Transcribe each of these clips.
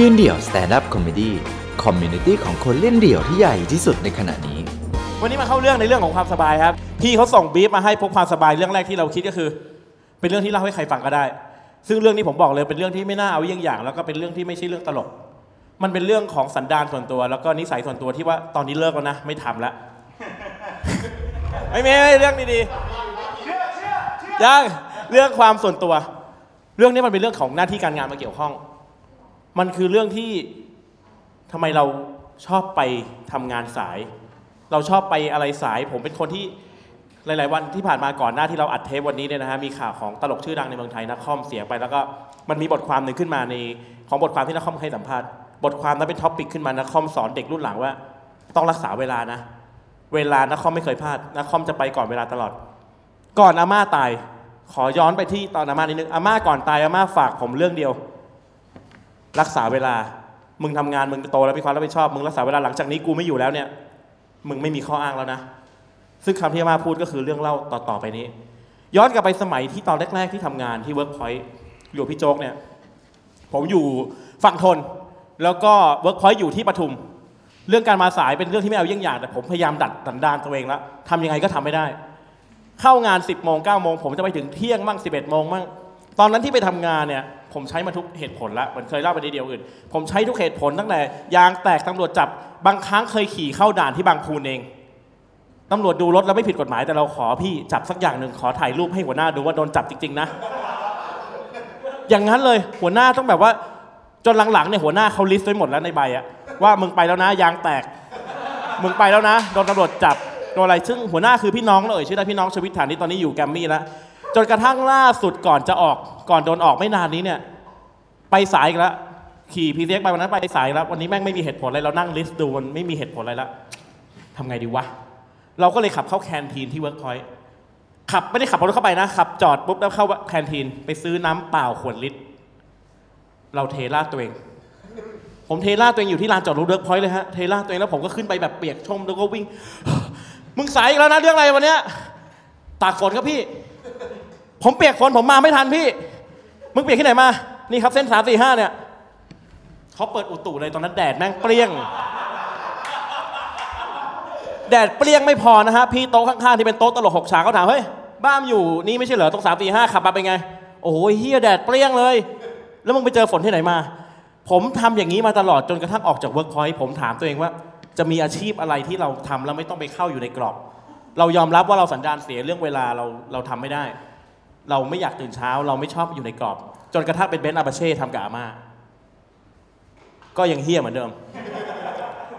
ยืนเดี่ยว stand-up comedy community ของคนเล่นเดี่ยวที่ใหญ่ที่สุดในขณะนี้ วันนี้มาเข้าเรื่องในเรื่องของความสบายครับ พี่เขาส่งบีฟมาให้พบความสบายเรื่องแรกที่เราคิดก็คือ เป็นเรื่องที่เล่าให้ใครฟังก็ได้ ซึ่งเรื่องนี้ผมบอกเลยเป็นเรื่องที่ไม่น่าเอาเยี่ยงอย่าง แล้วก็เป็นเรื่องที่ไม่ใช่เรื่องตลก มันเป็นเรื่องของสันดานส่วนตัว แล้วก็นิสัยส่วนตัวที่ว่าตอนนี้เลิกแล้วนะไม่ทำแล้วไม่ไม่ไม่เรื่องดีๆยังเรื่องความส่วนตัว เรื่องนี้มันเป็นเรื่องของหน้าที่การงานมาเกี่ยวข้อง มันคือเรื่องที่ทำไมเราชอบไปทำงานสาย เราชอบไปอะไรสาย ผมเป็นคนที่หลาย ๆ วันที่ผ่านมาก่อนหน้าที่เราอัดเทปวันนี้เนี่ยนะฮะมีข่าวของตลกชื่อดังในเมืองไทยน้าค่อมเสียไป แล้วก็มันมีบทความหนึ่งขึ้นมาในของบทความที่น้าค่อมให้สัมภาษณ์บทความนั้นเป็น topic ขึ้นมาน้าค่อมสอนเด็กรุ่นหลังว่า ต้องรักษาเวลานะ เวลานักคอมไม่เคยพลาดนักคอมจะไปก่อนเวลาตลอด ก่อนอาม่าตาย ขอย้อนไปที่ตอนอาม่านิดนึงอาม่าก่อนตายอาม่าฝากผมเรื่องเดียว รักษาเวลา มึงทำงานมึงโตแล้วมีความรับผิดชอบ มึงรักษาเวลาหลังจากนี้กูไม่อยู่แล้วเนี่ย มึงไม่มีข้ออ้างแล้วนะ ซึ่งคำที่ม่าพูดก็คือเรื่องเล่าต่อๆไปนี้ ย้อนกลับไปสมัยที่ตอนแรก ๆ ที่ทำงานที่เวิร์กพอยต์อยู่พี่โจ๊กเนี่ย ผมอยู่ฝั่งธน แล้วก็เวิร์กพอยต์อยู่ที่ปทุม เรื่องการมาสายเป็นเรื่องที่ไม่เอาเยี่ยงอย่างแต่ผมพยายามดัดสันดานตัวเองแล้วทำยังไงก็ทำไม่ได้ เข้างาน 10โมง9โมงผมจะไปถึงเที่ยงมั่ง11โมงมั่งตอนนั้นที่ไปทำงานเนี่ย ผมใช้มาทุกเหตุผลละเหมือนเคยเล่าไปในเดี่ยวอื่น ผมใช้ทุกเหตุผลตั้งแต่ยางแตกตำรวจจับบางครั้งเคยขี่เข้าด่านที่บางพูนเองตำรวจดูรถแล้วไม่ผิดกฎหมายแต่เราขอพี่จับสักอย่างหนึ่งขอถ่ายรูปให้หัวหน้าดูว่าโดนจับจริง ๆ นะ อย่างนั้นเลยหัวหน้าต้องแบบว่า จนหลังๆเนี่ยหัวหน้าเขา list ไว้หมดแล้วในใบอะว่ามึงไปแล้วนะยางแตก มึงไปแล้วนะโดนตำรวจจับโดนอะไรซึ่งหัวหน้าคือพี่น้องเลยชื่อได้พี่น้องชวิตฐานที่ตอนนี้อยู่แกรมมี่แล้ว จนกระทั่งล่าสุดก่อนจะออกก่อนโดนออกไม่นานนี้เนี่ยไปสายอีกแล้วขี่ PCX ไปวันนั้นไปสายแล้ววันนี้แม่งไม่มีเหตุผลอะไรเรานั่ง list ดูมันไม่มีเหตุผลอะไรแล้วทำไงดีวะ เราก็เลยขับเข้า canteen ที่เวิร์กพอยต์ขับไม่ได้ขับรถเข้าไปนะขับจอดปุ๊บแล้วเข้า canteen ไปซื้อน้ำเปล่าขวดลิตร เราเทราดตัวเอง ผมเทราดตัวเองอยู่ที่ลานจอดรถเวิร์กพอยต์เลยฮะเทราดตัวเองแล้วผมก็ขึ้นไปแบบเปียกชุ่มแล้วก็วิ่ง มึงสายอีกแล้วนะเรื่องอะไรวันเนี้ยตากฝนครับพี่ ผมเปียกฝนผมมาไม่ทันพี่ มึงเปียกที่ไหนมา นี่ครับเส้นสามสี่ห้าเนี่ยเขาเปิดอุตุเลยตอนนั้นแดดแม่งเปรี้ยง แดดเปรี้ยงไม่พอนะฮะพี่โต๊ะข้างๆที่เป็นโต๊ะตลกหกฉากเขาถามเฮ้ยบ้านอยู่นี่ไม่ใช่เหรอตรงสามสี่ห้าขับมาเป็นไง โอ้โหเฮียแดดเปรี้ยงเลย แล้วมึงไปเจอฝนที่ไหนมา ผมทำอย่างนี้มาตลอดจนกระทั่งออกจากเวิร์กพอยต์ผมถามตัวเองว่า จะมีอาชีพอะไรที่เราทำแล้วไม่ต้องไปเข้าอยู่ในกรอบ เรายอมรับว่าเราสันดานเสียเรื่องเวลาเราเราทำไม่ได้ เราไม่อยากตื่นเช้า เราไม่ชอบอยู่ในกรอบ จนกระทั่งเป็นเบ๊นอาปาเช่ทำกับอาม่าก็ยังเฮี้ยเหมือนเดิม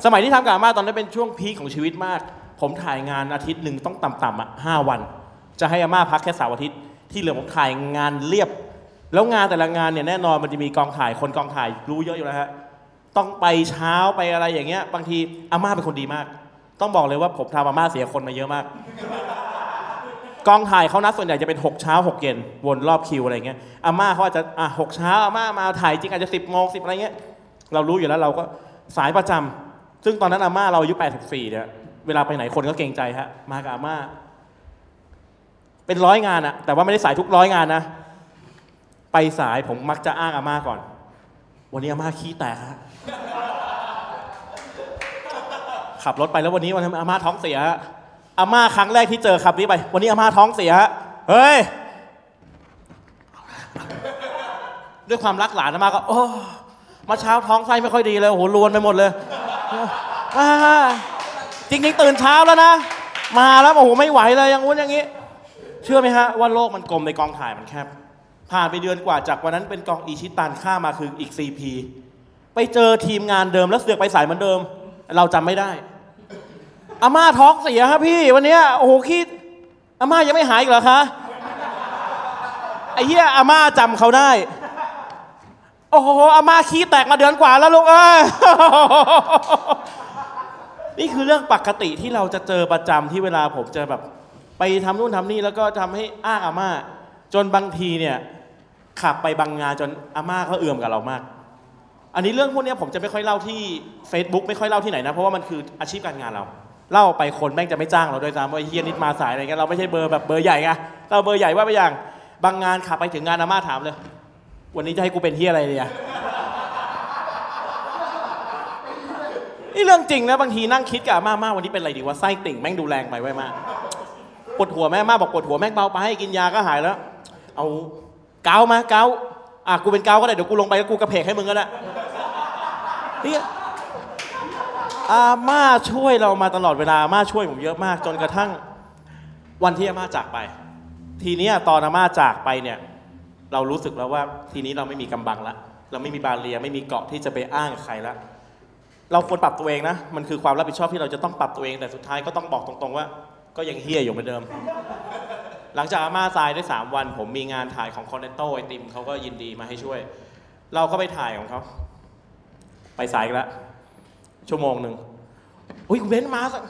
สมัยที่ทำกับอาม่าตอนนั้นเป็นช่วงพีคของชีวิตมาก ผมถ่ายงานอาทิตย์หนึ่งต้องต่ำๆอะห้าวัน จะให้อาม่าพักแค่เสาร์อาทิตย์ที่เหลือผมถ่ายงานเรียบ แล้วงานแต่ละงานเนี่ยแน่นอนมันจะมีกองถ่ายคนกองถ่ายรู้เยอะอยู่แล้วฮะต้องไปเช้าไปอะไรอย่างเงี้ย บางทีอาม่าเป็นคนดีมาก ต้องบอกเลยว่าผมทำอาม่าเสียคนมาเยอะมาก กองถ่ายเขานัดส่วนใหญ่จะเป็น6เช้า6เย็นวนรอบคิวอะไรเงี้ยอาม่าเขาอาจจะอะหกเช้าอาม่ามาถ่ายจริงอาจจะ10โมง10อะไรเงี้ยเรารู้อยู่แล้วเราก็สายประจำซึ่งตอนนั้นอาม่าเราอายุ84เนี่ยเวลาไปไหนคนก็เกรงใจฮะมากับอาม่าเป็นร้อยงานอะแต่ว่าไม่ได้สายทุกร้อยงานนะไปสายผมมักจะอ้างอาม่าก่อน วันนี้อาม่าขี้แตกฮะขับรถไปแล้ววันนี้วันนี้อาม่าท้องเสียฮะ อาม่าครั้งแรกที่เจอขับนี้ไป วันนี้อาม่าท้องเสียฮะเฮ้ย ด้วยความรักหลานอาม่าก็โอ้มาเช้าท้องไส้ไม่ค่อยดีเลยโอ้โหรวนไปหมดเลยจริงๆตื่นเช้าแล้วนะมาแล้วโอ้โหไม่ไหวเลยอย่างงู้นอย่างนี้ เชื่อไหมฮะว่าโลกมันกลมในกองถ่ายมันแคบผ่านไปเดือนกว่าจากวันนั้นเป็นกองอีชิตันข้ามาคืออีก CP ไปเจอทีมงานเดิมแล้วเสือกไปสายเหมือนเดิม เราจำไม่ได้ อาม่าท้องเสียครับพี่วันนี้โอ้โหคิดอาม่ายังไม่หายอีกเหรอคะไอ้เหี้ยอาม่าจำเขาได้ โอ้โหอาม่าขี้แตกมาเดือนกว่าแล้วลูกเอ้ยนี่คือเรื่องปกติที่เราจะเจอประจำที่เวลาผมจอแบบ ไปทำนู่นทำนี่แล้วก็ทำให้อ้างอาม่า จนบางทีเนี่ยขับไปบางงานจนอาม่าเขาเอื่อมกับเรามาก อันนี้เรื่องพวกนี้ผมจะไม่ค่อยเล่าที่ Facebook ไม่ค่อยเล่าที่ไหนนะ เพราะว่ามันคืออาชีพการงานเรา เล่าไปคนแม่งจะไม่จ้างเราด้วยซ้ำว่าเฮียนิดมาสายอะไรเงี้ยเราไม่ใช่เบอร์แบบเบอร์ใหญ่ไงเราเบอร์ใหญ่ว่าไปอย่างบางงานขับไปถึงงานอาม่าถามเลย วันนี้จะให้กูเป็นเฮียอะไรเนี่ยนี่เรื่องจริงนะบางทีนั่งคิดกับอาม่ามาวันนี้เป็นอะไรดีวะไส้ติ่งแม่งดูแรงไปไว้มากปวดหัวแม่มาบอกปวดหัวแม่งเบาไปให้กินยาก็หายแล้ว เอาเกามาเกาอะกูเป็นเกาก็ได้เดี๋ยวกูลงไปแล้วกูกระเพกให้มึงก็ได้เนี่ย อาม่าช่วยเรามาตลอดเวลาอาม่าช่วยผมเยอะมาก จนกระทั่งวันที่อาม่าจากไป ทีเนี้ยตอนอาม่าจากไปเนี่ยเรารู้สึกแล้วว่าทีนี้เราไม่มีกำบังละ เราไม่มีบาเรียไม่มีเกาะที่จะไปอ้างกับใครละ เราควรปรับตัวเองนะ มันคือความรับผิดชอบที่เราจะต้องปรับตัวเองแต่สุดท้ายก็ต้องบอกตรงๆว่า ก็ยังเฮี้ยอยู่เหมือนเดิม หลังจากอาม่าตายได้ 3 วัน ผมมีงานถ่ายของคอนเนตโตไอติมเขาก็ยินดีมาให้ช่วย เราก็ไปถ่ายของเขาไปสายอีกแล้ว ชั่วโมงหนึ่งอุ้ยคุณเบนมาสัก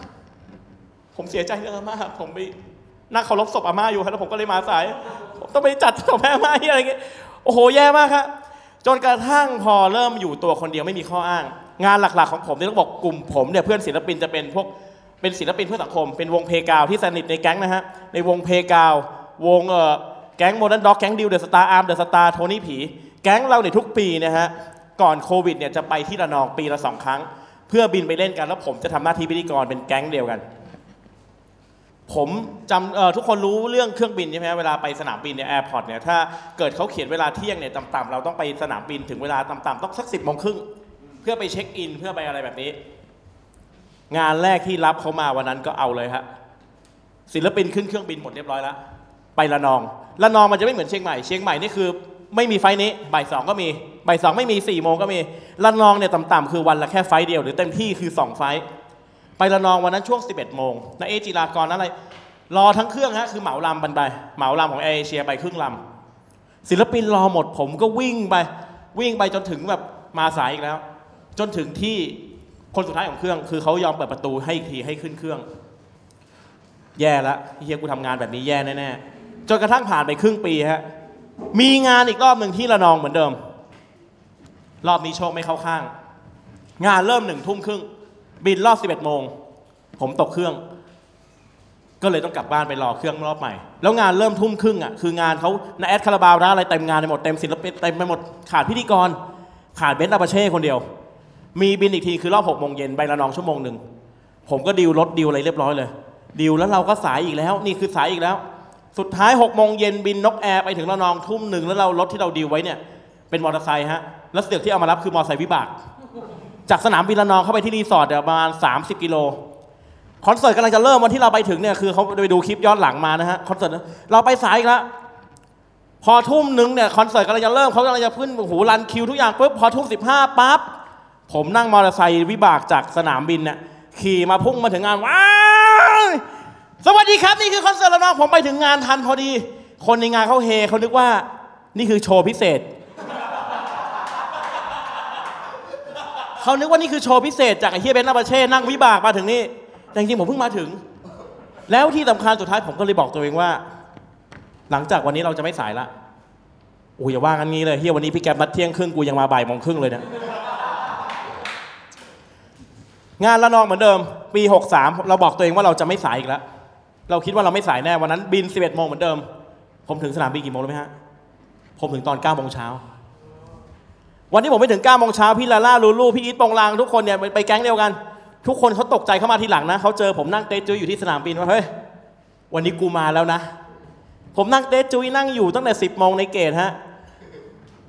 ผมเสียใจเรื่องอาม่าผมไปนั่งเคารพศพอาม่าอยู่ครับแล้วผมก็เลยมาสาย ผมต้องไปจัดศพแม่อาม่าอะไรเงี้ยโอ้โหแย่มากครับจนกระทั่งพอเริ่มอยู่ตัวคนเดียวไม่มีข้ออ้าง งานหลักๆของผมเนี่ยต้องบอกกลุ่มผมเนี่ยเพื่อนศิลปินจะเป็นพวกเป็นศิลปินเพื่อสังคม เป็นวงเพกาวที่สนิทในแก๊งนะฮะในวงเพกาววงเอ่อแก๊งโมเดิร์นด็อกแก๊งดิวเดอะสตาร์อาร์มเดอะสตาร์โทนี่ผี แก๊งเราเนี่ยทุกปีนะฮะก่อนโควิดเนี่ยจะไปที่ระนองปีละสองครั้ง เพื่อบินไปเล่นกันแล้วผมจะทำหน้าที่พิธีกรเป็นแก๊งเดียวกัน ผมจำทุกคนรู้เรื่องเครื่องบินใช่ไหมเวลาไปสนามบินเนี่ยแอร์พอร์ตเนี่ยถ้าเกิดเขาเขียนเวลาเที่ยงเนี่ยต่ำๆเราต้องไปสนามบินถึงเวลาต่ำๆต้องสักสิบโมงครึ่งเพื่อไปเช็คอินเพื่อไปอะไรแบบนี้ งานแรกที่รับเขามาวันนั้นก็เอาเลยฮะศิลปินขึ้นเครื่องบินหมดเรียบร้อยแล้วไประนอง ระนองมันจะไม่เหมือนเชียงใหม่ เชียงใหม่นี่คือ ไม่มีไฟนี้บ่ายสองก็มี บ่ายสองไม่มีสี่โมงก็มีระนองเนี่ยต่ำๆคือวันละแค่ไฟเดียว หรือเต็มที่คือสองไฟไประนองวันนั้นช่วง 11 โมงนาเอจิรากรนั้นอะไร รอทั้งเครื่องฮะคือเหมาลำบันไปเหมาลำของเอเชียไปครึ่งลำศิลปินรอหมดผมก็วิ่งไป วิ่งไปจนถึงแบบมาสายอีกแล้ว จนถึงที่คนสุดท้ายของเครื่อง คือเขายอมเปิดประตูให้อีกทีให้ขึ้นเครื่อง แย่ละเฮียกูทำงานแบบนี้แย่แน่ๆจนกระทั่งผ่านไปครึ่งปีฮะมีงานอีกรอบหนึ่งที่ระนองเหมือนเดิม รอบนี้โชคไม่เข้าข้าง งานเริ่มหนึ่งทุ่มครึ่ง บินรอบ11โมง ผมตกเครื่อง ก็เลยต้องกลับบ้านไปรอเครื่องรอบใหม่ แล้วงานเริ่มทุ่มครึ่งอะ คืองานเขาในแอดคาราบาวนะอะไรเต็มงานไปหมด เต็มศิลปินเต็มไปหมด ขาดพิธีกร ขาดเบ๊นอาปาเช่คนเดียว มีบินอีกทีคือรอบหกโมงเย็นไประนองชั่วโมงหนึ่ง ผมก็ดิวรถดิวอะไรเรียบร้อยเลย ดิวแล้วเราก็สายอีกแล้ว นี่คือสายอีกแล้ว สุดท้าย6โมงเย็นบินนกแอร์ไปถึงระนองทุ่มหนึ่งแล้วเรารถที่เราดิวไว้เนี่ย เป็นมอเตอร์ไซค์ฮะแล้วเสือกที่เอามารับคือมอเตอร์ไซค์วิบาก จากสนามบินระนองเข้าไปที่รีสอร์ทเนี่ยประมาณ 30 กิโลคอนเสิร์ตกำลังจะเริ่มวันที่เราไปถึงเนี่ยคือเขาไปดูคลิปย้อนหลังมานะฮะคอนเสิร์ตเราไปสายอีกแล้วพอทุ่มหนึ่งเนี่ยคอนเสิร์ตกำลังจะเริ่มเขากำลังจะขึ้นโอ้โห run คิวทุกอย่างปุ๊บพอทุ่มสิบห้าปั๊บผมนั่งมอเตอร์ไซค์วิบากจากสนามบินเนี่ยขี่มาพุ่งมาถึงงานว้าวสวัสดีครับนี่คือคอนเสิร์ตแล้วน้องผมไปถึงงานทันพอดี คนในงานเขาเฮเขานึกว่านี่คือโชว์พิเศษ เขานึกว่านี่คือโชว์พิเศษจากไอ้เฮียเบ๊นอาปาเช่นั่งวิบากมาถึงนี่แต่จริงๆผมเพิ่งมาถึง แล้วที่สำคัญสุดท้ายผมก็เลยบอกตัวเองว่า หลังจากวันนี้เราจะไม่สายละโอ้ยอย่าว่ากันงี้เลยเฮียวันนี้พี่แกมนัดเที่ยงครึ่งกูยังมาบ่ายโมงครึ่งเลยเนี่ยงานละนองเหมือนเดิม ปี 63 เราบอกตัวเองว่าเราจะไม่สายอีกแล้ว เราคิดว่าเราไม่สายแน่วันนั้นบิน 11โมงเหมือนเดิม ผมถึงสนามบินกี่โมงรู้ไหมฮะ ผมถึงตอน9โมงเช้า วันที่ผมไปถึง9โมงเช้าพี่ลาล่าลูลูพี่อีทปองลางทุกคนเนี่ยไปแก๊งเดียวกัน ทุกคนเขาตกใจเข้ามาทีหลังนะเขาเจอผมนั่งเตะจุยอยู่ที่สนามบินว่าเฮ้ยวันนี้กูมาแล้วนะ ผมนั่งเตะจุยนั่งอยู่ตั้งแต่ 10โมงในเกตฮะ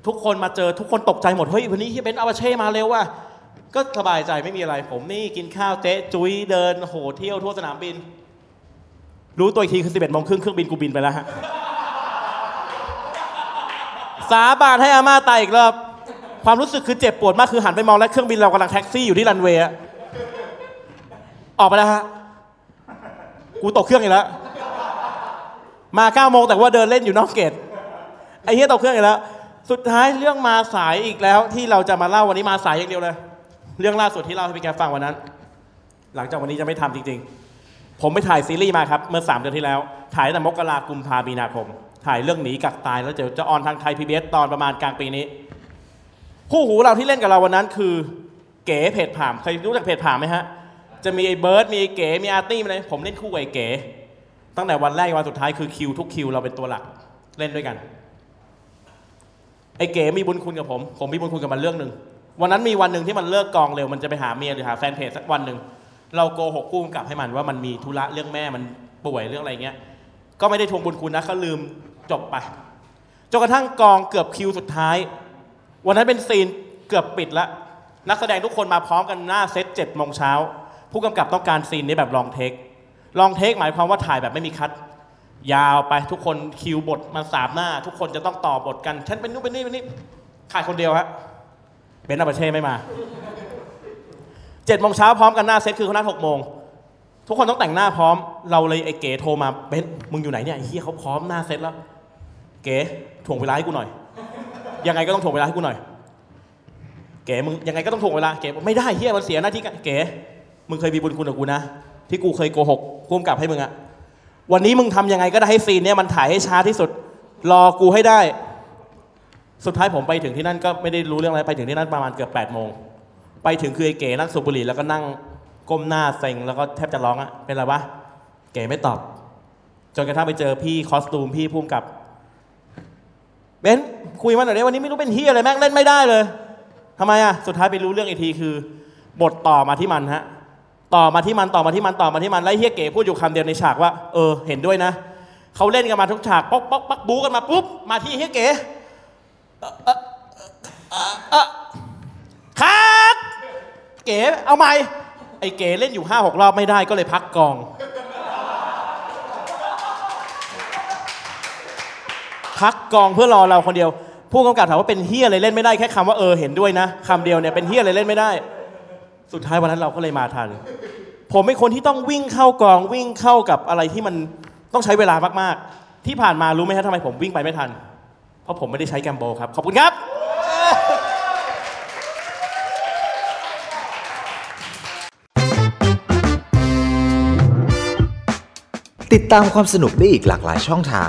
ทุกคนมาเจอทุกคนตกใจหมดเฮ้ยวันนี้เฮียเบนอาบาเช่มาเร็วว่ะก็สบายใจไม่มีอะไร ผมนี่กินข้าวเจ๊จุ้ยเดินโหเที่ยวทั่วสนามบิน รู้ตัวอีกทีคือ11โมงครึ่งเครื่องบินกูบินไปแล้วฮะสาบานให้อาม่าตายอีกรอบ ความรู้สึกคือเจ็บปวดมากคือหันไปมองแล้วเครื่องบินเรากำลังแท็กซี่อยู่ที่รันเวย์อะออกไปแล้วฮะกูตกเครื่องอีกแล้วมาเก้าโมงแต่ว่าเดินเล่นอยู่นอกเกตไอ้เหี้ยตกเครื่องอีกแล้ว สุดท้ายเรื่องมาสายอีกแล้ว ที่เราจะมาเล่าวันนี้มาสายอย่างเดียวเลย เรื่องล่าสุดที่เล่าให้พี่แกฟังวันนั้น หลังจากวันนี้จะไม่ทำจริง ๆ ผมไปถ่ายซีรีส์มาครับ เมื่อสามเดือนที่แล้ว ถ่ายตั้งแต่มกรากุมภามีนาคม ถ่ายเรื่องหนีกักตายแล้วจะจะ on ทางไทยพีบีเอสตอนประมาณกลางปีนี้ คู่หูเราที่เล่นกับเราวันนั้นคือเก๋เพจผามเคยรู้จักเพจผามไหมฮะ จะมีไอ้เบิร์ดมีไอ้เก๋มีอาร์ตี้อะไรผมเล่นคู่กับไอ้เก๋ตั้งแต่วันแรกวันสุดท้ายคือคิวทุกคิวเราเป็นตัวหลักเล่นด้วยกันไอ้เก๋มีบุญคุณกับผม ผมมีบุญคุณกับมันเรื่องหนึ่งวันนั้นมีวันหนึ่งที่มันเลิกกองเร็วมันจะไปหาเมียหรือหาแฟนเพจสักวันหนึ่งเราโกหกกู้กำกับให้มันว่ามันมีธุระเรื่องแม่มันป่วยเรื่องอะไรเงี้ย ก็ไม่ได้ทวงบุญคุณนะเขาลืมจบไปจนกระทั่งกองเกือบคิวสุดท้าย วันนั้นเป็นซีนเกือบปิดละนักแสดงทุกคนมาพร้อมกันหน้าเซตเจ็ดโมงเช้าผู้กำกับต้องการซีนนี้แบบลองเทคลองเทคหมายความว่าถ่ายแบบไม่มีคัดยาวไปทุกคนคิวบทมาสามหน้า ทุกคนจะต้องต่อบทกัน ฉันเป็นนู่นเป็นนี่เป็นนี่ถ่ายคนเดียวฮะเบนอาเบเช่ไม่มาเจ็ดโมงเช้าพร้อมกันหน้าเซตคือเขานัดหกโมงทุกคนต้องแต่งหน้าพร้อม เราเลยไอ้เก๋โทรมาเบนมึงอยู่ไหนเนี่ยไอ้เฮียเขาพร้อมหน้าเซตแล้ว เก๋ถ่วงเวลาให้กูหน่อย ยังไงก็ต้องถ่วงเวลาให้กูหน่อย เก๋มึงยังไงก็ต้องถ่วงเวลาเก๋ไม่ได้เฮียมันเสียหน้าที่กันเก๋มึงเคยมีบุญคุณกับกูนะที่กูเคยโกหกพ่วงกับให้มึงอะวันนี้มึงทำยังไงก็ได้ให้ซีนเนี่ยมันถ่ายให้ช้าที่สุด รอกูให้ได้ สุดท้ายผมไปถึงที่นั่นก็ไม่ได้รู้เรื่องอะไรไปถึงที่นั่นประมาณเกือบ8ปดโมงไปถึงคือไอ้เก๋นั่งสูบบุหรี่แล้วก็นั่งก้มหน้าเซ็งแล้วก็แทบจะร้องอะเป็นไรวะเก๋ไม่ตอบ จนกระทั่งไปเจอพี่คอสตูมพี่พุ่มกับ เบนคุยมาหน่อยได้วันนี้ไม่รู้เป็นเฮียอะไรแม่งเล่นไม่ได้เลยทำไมอะสุดท้ายไปรู้เรื่องอีกทีคือบทต่อมาที่มันฮะต่อมาที่มันต่อมาที่มันต่อมาที่มันแล้วเฮียเก๋พูดอยู่คำเดียวในฉากว่า เออ เห็นด้วยนะเขาเล่นกันมาทุกฉากป๊อกป๊อกป๊อกบู๊กันมาปุ๊บมาที่เฮียเก๋เออเออเออครับเก๋เอาไหมไอ้เก๋เล่นอยู่ห้าหกรอบไม่ได้ก็เลยพักกอง พักกองเพื่อรอเราคนเดียว ผู้กำกับถามว่าเป็นเฮียอะไรเล่นไม่ได้แค่คำว่าเออเห็นด้วยนะคำเดียวเนี่ยเป็นเฮียอะไรเล่นไม่ได้ สุดท้ายวันนั้นเราก็เลยมาทัน ผมเป็นคนที่ต้องวิ่งเข้ากองวิ่งเข้ากับอะไรที่มันต้องใช้เวลามากๆ ที่ผ่านมารู้ไหมครับทำไมผมวิ่งไปไม่ทัน เพราะผมไม่ได้ใช้แกมโบครับขอบคุณครับติดตามความสนุกได้อีกหลากหลายช่องทาง